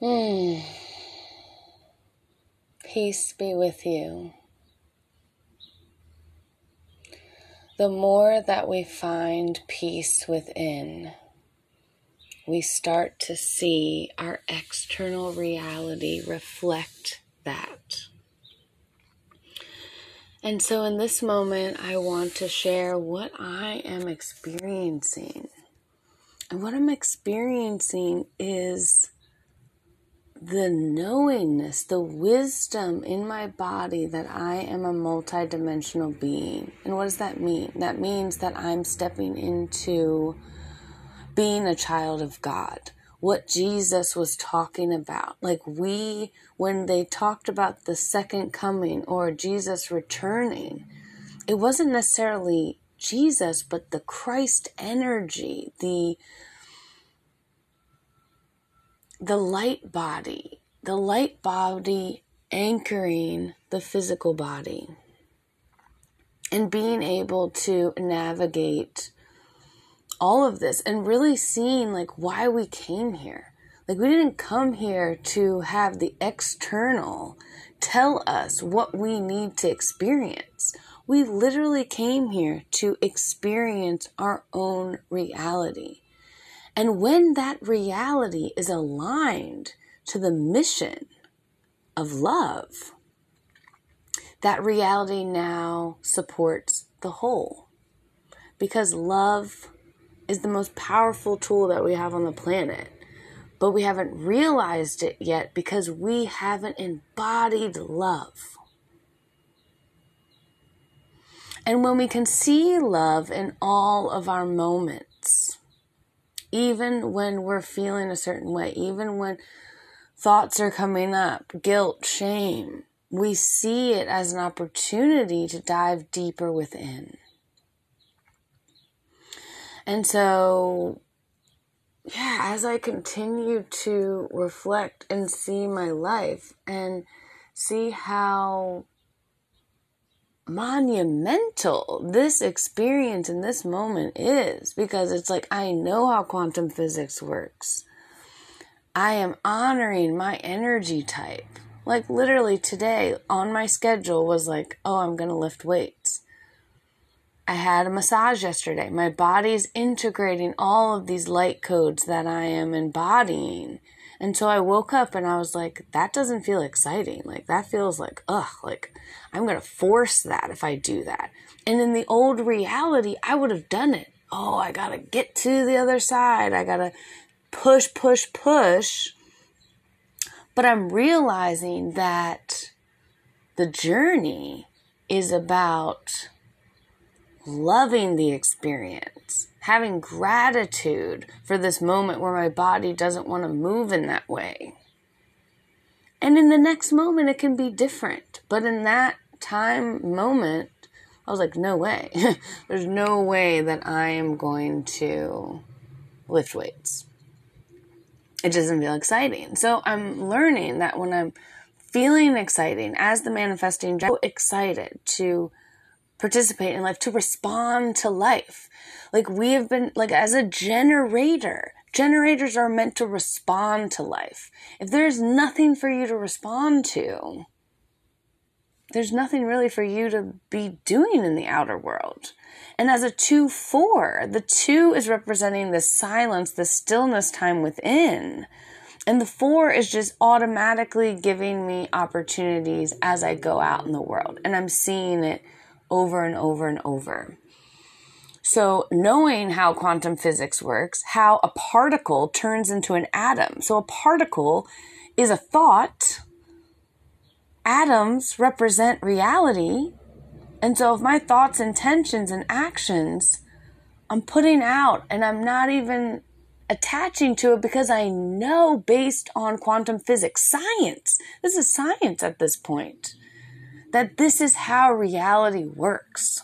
Hmm. Peace be with you. The more that we find peace within, we start to see our external reality reflect that. And so, in this moment, I want to share what I am experiencing. And what I'm experiencing is the knowingness, the wisdom in my body that I am a multidimensional being. And what does that mean? That means that I'm stepping into being a child of God what Jesus was talking about. Like we, when they talked about the second coming or Jesus returning, it wasn't necessarily Jesus, but the Christ energy, the the light body, the light body anchoring the physical body and being able to navigate all of this and really seeing like why we came here. Like we didn't come here to have the external tell us what we need to experience. We literally came here to experience our own reality. And when that reality is aligned to the mission of love, that reality now supports the whole. Because love is the most powerful tool that we have on the planet. But we haven't realized it yet because we haven't embodied love. And when we can see love in all of our moments, even when we're feeling a certain way, even when thoughts are coming up, guilt, shame, we see it as an opportunity to dive deeper within. And so, yeah, as I continue to reflect and see my life and see how monumental this experience in this moment is, because it's like I know how quantum physics works. I am honoring my energy type. Like literally today on my schedule was like, oh, I'm going to lift weights. I had a massage yesterday. My body's integrating all of these light codes that I am embodying. And so I woke up and I was like, that doesn't feel exciting. Like, that feels like, ugh, like I'm going to force that if I do that. And in the old reality, I would have done it. Oh, I got to get to the other side. I got to push, push, push. But I'm realizing that the journey is about loving the experience, having gratitude for this moment where my body doesn't want to move in that way. And in the next moment, it can be different. But in that time moment, I was like, no way. There's no way that I am going to lift weights. It doesn't feel exciting. So I'm learning that when I'm feeling exciting as the manifesting, so excited to participate in life, to respond to life. Like we have been, like as a generator, generators are meant to respond to life. If there's nothing for you to respond to, there's nothing really for you to be doing in the outer world. And as a 2 4, the 2 is representing the silence, the stillness time within. And the 4 is just automatically giving me opportunities as I go out in the world. And I'm seeing it over and over and over. So, knowing how quantum physics works, how a particle turns into an atom. So, a particle is a thought. Atoms represent reality. And so, if my thoughts, intentions, and actions I'm putting out and I'm not even attaching to it because I know based on quantum physics, science, this is science at this point that this is how reality works.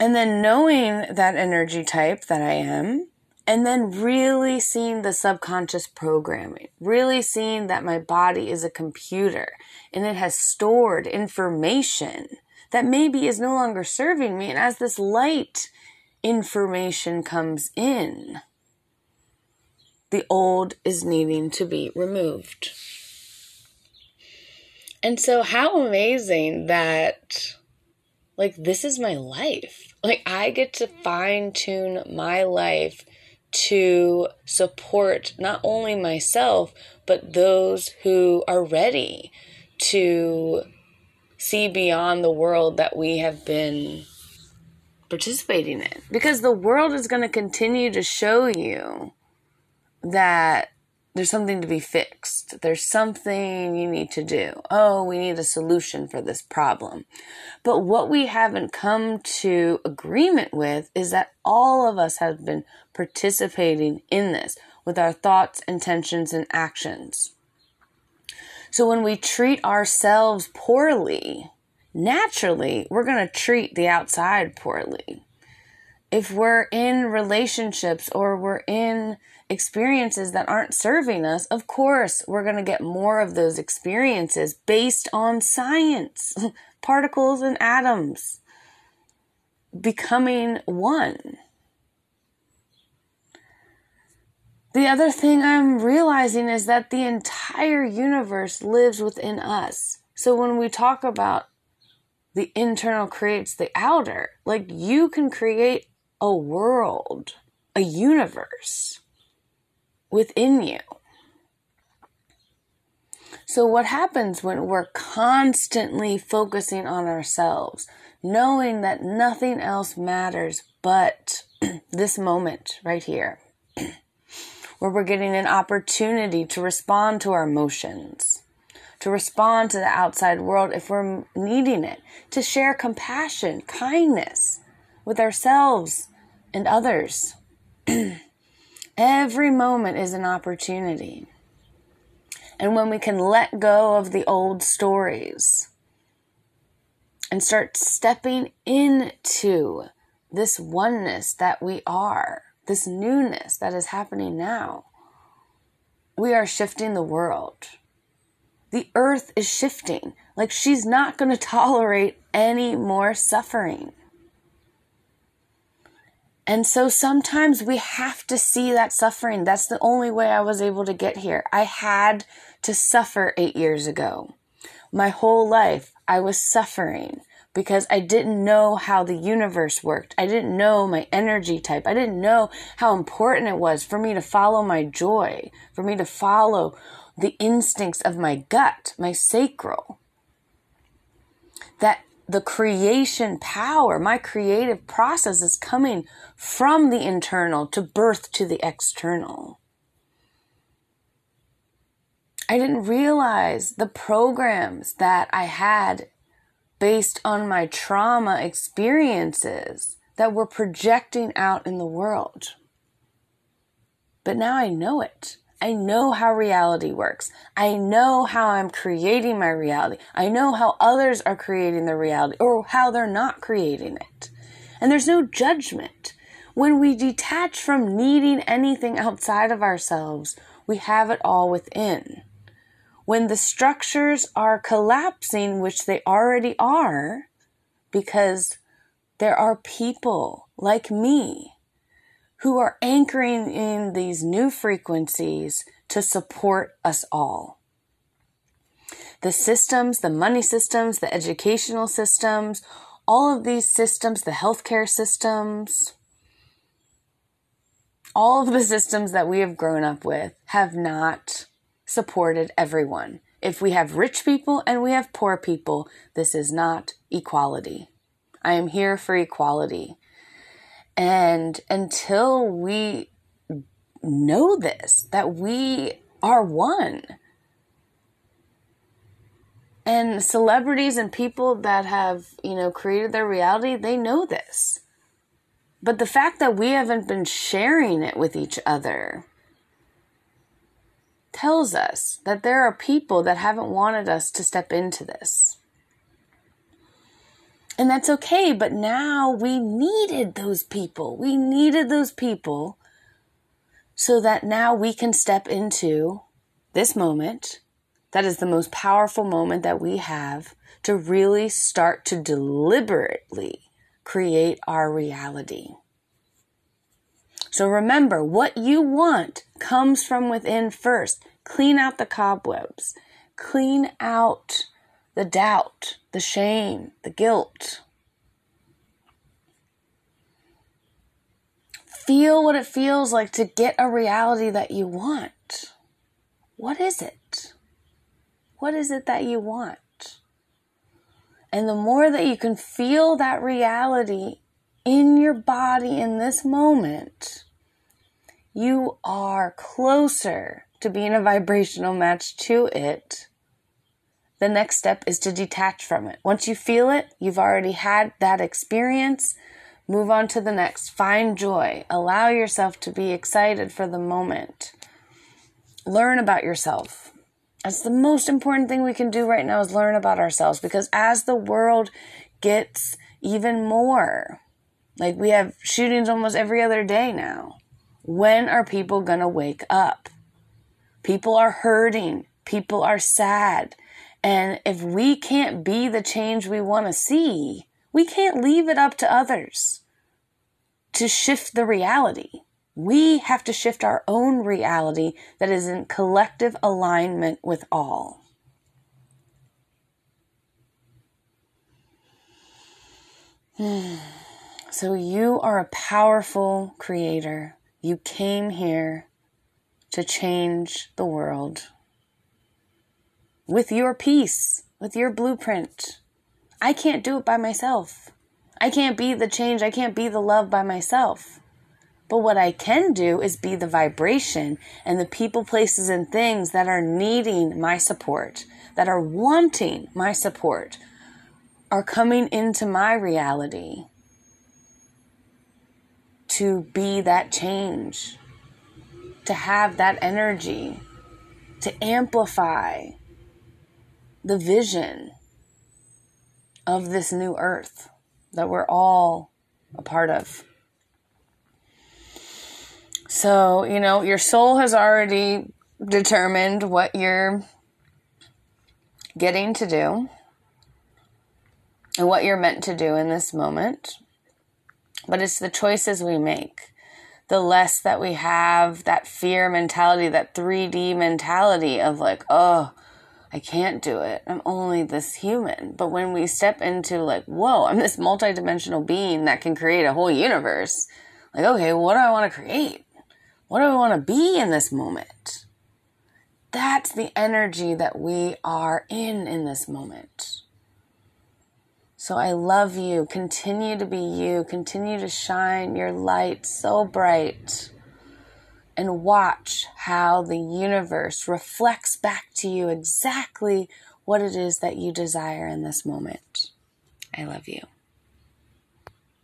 And then knowing that energy type that I am, and then really seeing the subconscious programming, really seeing that my body is a computer and it has stored information that maybe is no longer serving me. And as this light information comes in, the old is needing to be removed. And so, how amazing that, like, this is my life. Like, I get to fine tune my life to support not only myself, but those who are ready to see beyond the world that we have been participating in. Because the world is going to continue to show you that there's something to be fixed. There's something you need to do. Oh, we need a solution for this problem. But what we haven't come to agreement with is that all of us have been participating in this with our thoughts, intentions, and actions. So when we treat ourselves poorly, naturally, we're going to treat the outside poorly. If we're in relationships or we're in experiences that aren't serving us, of course, we're going to get more of those experiences based on science, particles and atoms becoming one. The other thing I'm realizing is that the entire universe lives within us. So when we talk about the internal creates the outer, like you can create a world, a universe within you. So, what happens when we're constantly focusing on ourselves, knowing that nothing else matters but this moment right here, where we're getting an opportunity to respond to our emotions, to respond to the outside world if we're needing it, to share compassion, kindness with ourselves and others? Every moment is an opportunity. And when we can let go of the old stories and start stepping into this oneness that we are, this newness that is happening now, we are shifting the world. The earth is shifting. Like she's not going to tolerate any more suffering. And so sometimes we have to see that suffering. That's the only way I was able to get here. I had to suffer eight years ago. My whole life, I was suffering because I didn't know how the universe worked. I didn't know my energy type. I didn't know how important it was for me to follow my joy, for me to follow the instincts of my gut, my sacral. That the creation power, my creative process is coming from the internal to birth to the external. I didn't realize the programs that I had based on my trauma experiences that were projecting out in the world. But now I know it. I know how reality works. I know how I'm creating my reality. I know how others are creating their reality or how they're not creating it. And there's no judgment. When we detach from needing anything outside of ourselves, we have it all within. When the structures are collapsing, which they already are, because there are people like me who are anchoring in these new frequencies to support us all. The systems, the money systems, the educational systems, all of these systems, the healthcare systems, all of the systems that we have grown up with have not supported everyone. If we have rich people and we have poor people, this is not equality. I am here for equality. And until we know this, that we are one, and celebrities and people that have, you know, created their reality, they know this. But the fact that we haven't been sharing it with each other tells us that there are people that haven't wanted us to step into this. And that's okay. But now we needed those people. We needed those people so that now we can step into this moment. That is the most powerful moment that we have to really start to deliberately create our reality. So remember, what you want comes from within first. Clean out the cobwebs. Clean out the doubt, the shame, the guilt. Feel what it feels like to get a reality that you want. What is it? What is it that you want? And the more that you can feel that reality in your body in this moment, you are closer to being a vibrational match to it. The next step is to detach from it. Once you feel it, you've already had that experience. Move on to the next. Find joy. Allow yourself to be excited for the moment. Learn about yourself. That's the most important thing we can do right now is learn about ourselves because as the world gets even more, like we have shootings almost every other day now. When are people going to wake up? People are hurting. People are sad. And if we can't be the change we want to see, we can't leave it up to others to shift the reality. We have to shift our own reality that is in collective alignment with all. So, you are a powerful creator. You came here to change the world with your piece, with your blueprint. I can't do it by myself. I can't be the change, I can't be the love by myself. But what I can do is be the vibration and the people, places, and things that are needing my support, that are wanting my support, are coming into my reality to be that change, to have that energy, to amplify the vision of this new earth that we're all a part of. So, you know, your soul has already determined what you're getting to do and what you're meant to do in this moment. But it's the choices we make. The less that we have that fear mentality, that 3D mentality of like, oh, I can't do it. I'm only this human. But when we step into like, whoa, I'm this multidimensional being that can create a whole universe. Like, okay, what do I want to create? What do I want to be in this moment? That's the energy that we are in in this moment. So I love you. Continue to be you. Continue to shine your light so bright. And watch how the universe reflects back to you exactly what it is that you desire in this moment. I love you.